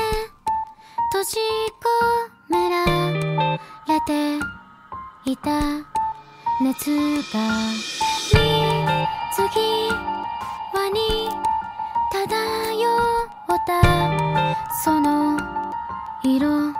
閉じ込められていた。熱が水際に漂った。その色